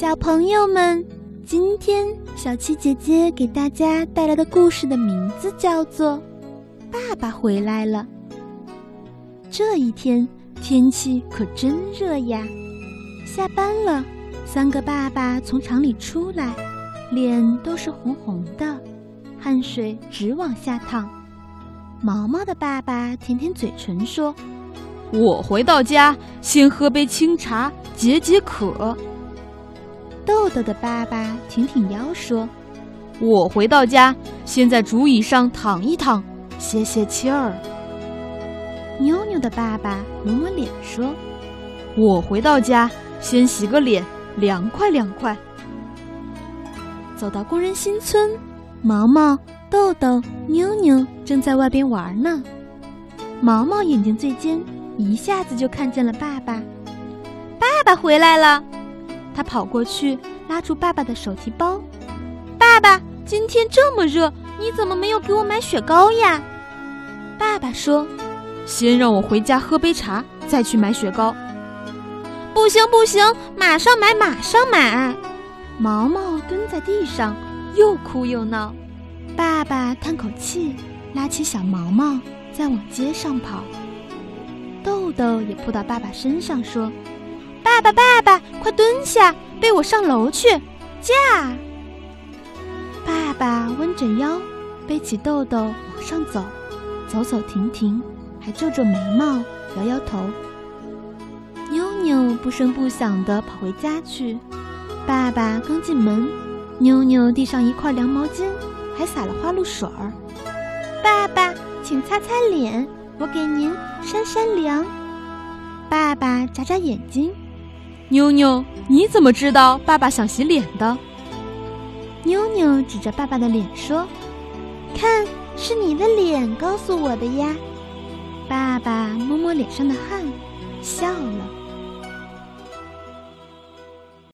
小朋友们，今天小七姐姐给大家带来的故事的名字叫做《爸爸回来了》。这一天天气可真热呀！下班了，三个爸爸从厂里出来，脸都是红红的，汗水直往下淌。毛毛的爸爸舔舔嘴唇说：“我回到家，先喝杯清茶，解解渴。”豆豆的爸爸挺挺腰说：“我回到家，先在竹椅上躺一躺，歇歇气儿。”妞妞的爸爸抹抹脸说：“我回到家，先洗个脸，凉快凉快。”走到工人新村，毛毛、豆豆、妞妞正在外边玩呢。毛毛眼睛最尖，一下子就看见了爸爸。爸爸回来了。他跑过去，拉住爸爸的手提包。爸爸，今天这么热，你怎么没有给我买雪糕呀？爸爸说：“先让我回家喝杯茶，再去买雪糕。”不行不行，马上买马上买！毛毛蹲在地上，又哭又闹。爸爸叹口气，拉起小毛毛，再往街上跑。豆豆也扑到爸爸身上说。爸爸，爸爸，快蹲下，背我上楼去！驾！爸爸弯着腰，背起豆豆往上走，走走停停，还皱皱眉毛，摇摇头。妞妞不声不响地跑回家去。爸爸刚进门，妞妞递上一块凉毛巾，还撒了花露水儿。爸爸，请擦擦脸，我给您扇扇凉。爸爸眨眨眼睛。妞妞，你怎么知道爸爸想洗脸的？妞妞指着爸爸的脸说：“看，是你的脸告诉我的呀。”爸爸摸摸脸上的汗，笑了。